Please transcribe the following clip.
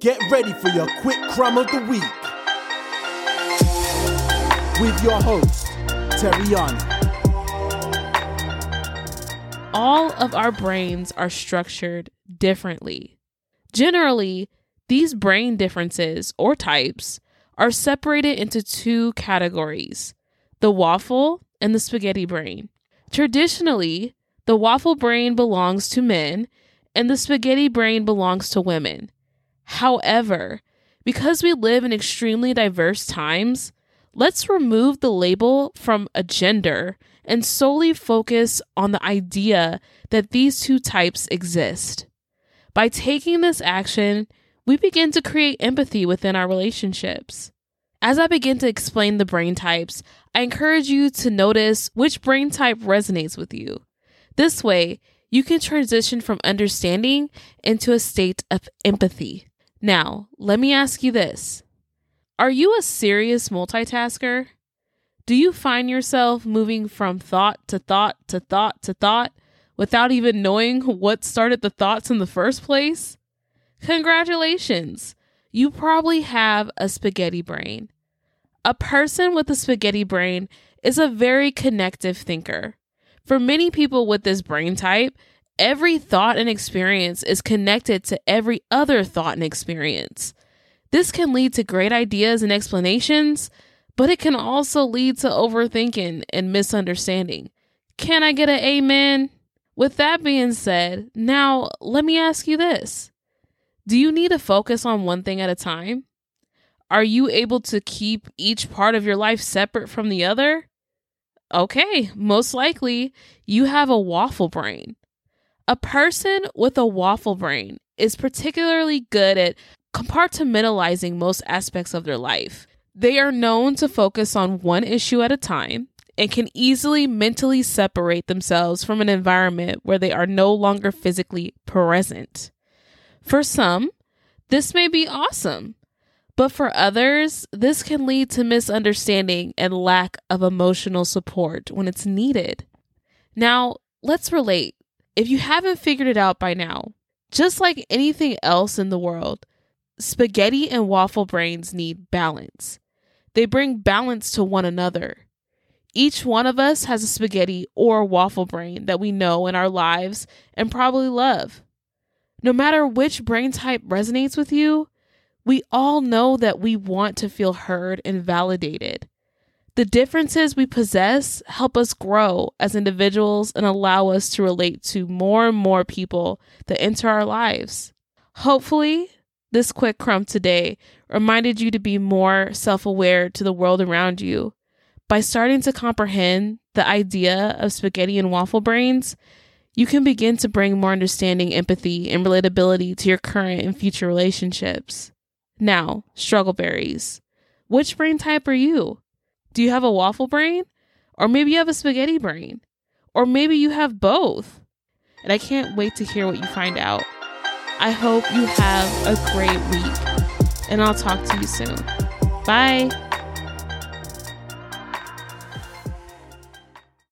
Get ready for your quick crumb of the week with your host, Terriana. All of our brains are structured differently. Generally, these brain differences or types are separated into two categories the waffle and the spaghetti brain. Traditionally, the waffle brain belongs to men and the spaghetti brain belongs to women. However, because we live in extremely diverse times, let's remove the label from a gender and solely focus on the idea that these two types exist. By taking this action, we begin to create empathy within our relationships. As I begin to explain the brain types, I encourage you to notice which brain type resonates with you. This way, you can transition from understanding into a state of empathy. Now, let me ask you this Are you a serious multitasker? Do you find yourself moving from thought to thought to thought to thought without even knowing what started the thoughts in the first place? Congratulations! You probably have a spaghetti brain. A person with a spaghetti brain is a very connective thinker. For many people with this brain type, every thought and experience is connected to every other thought and experience. This can lead to great ideas and explanations, but it can also lead to overthinking and misunderstanding. Can I get an amen? With that being said, now let me ask you this Do you need to focus on one thing at a time? Are you able to keep each part of your life separate from the other? Okay, most likely you have a waffle brain. A person with a waffle brain is particularly good at compartmentalizing most aspects of their life. They are known to focus on one issue at a time and can easily mentally separate themselves from an environment where they are no longer physically present. For some, this may be awesome, but for others, this can lead to misunderstanding and lack of emotional support when it's needed. Now, let's relate if you haven't figured it out by now, just like anything else in the world, spaghetti and waffle brains need balance. They bring balance to one another. Each one of us has a spaghetti or waffle brain that we know in our lives and probably love. No matter which brain type resonates with you, we all know that we want to feel heard and validated. The differences we possess help us grow as individuals and allow us to relate to more and more people that enter our lives. Hopefully, this quick crumb today reminded you to be more self aware to the world around you. By starting to comprehend the idea of spaghetti and waffle brains, you can begin to bring more understanding, empathy, and relatability to your current and future relationships. Now, struggleberries. Which brain type are you? Do you have a waffle brain? Or maybe you have a spaghetti brain? Or maybe you have both? And I can't wait to hear what you find out. I hope you have a great week, and I'll talk to you soon. Bye.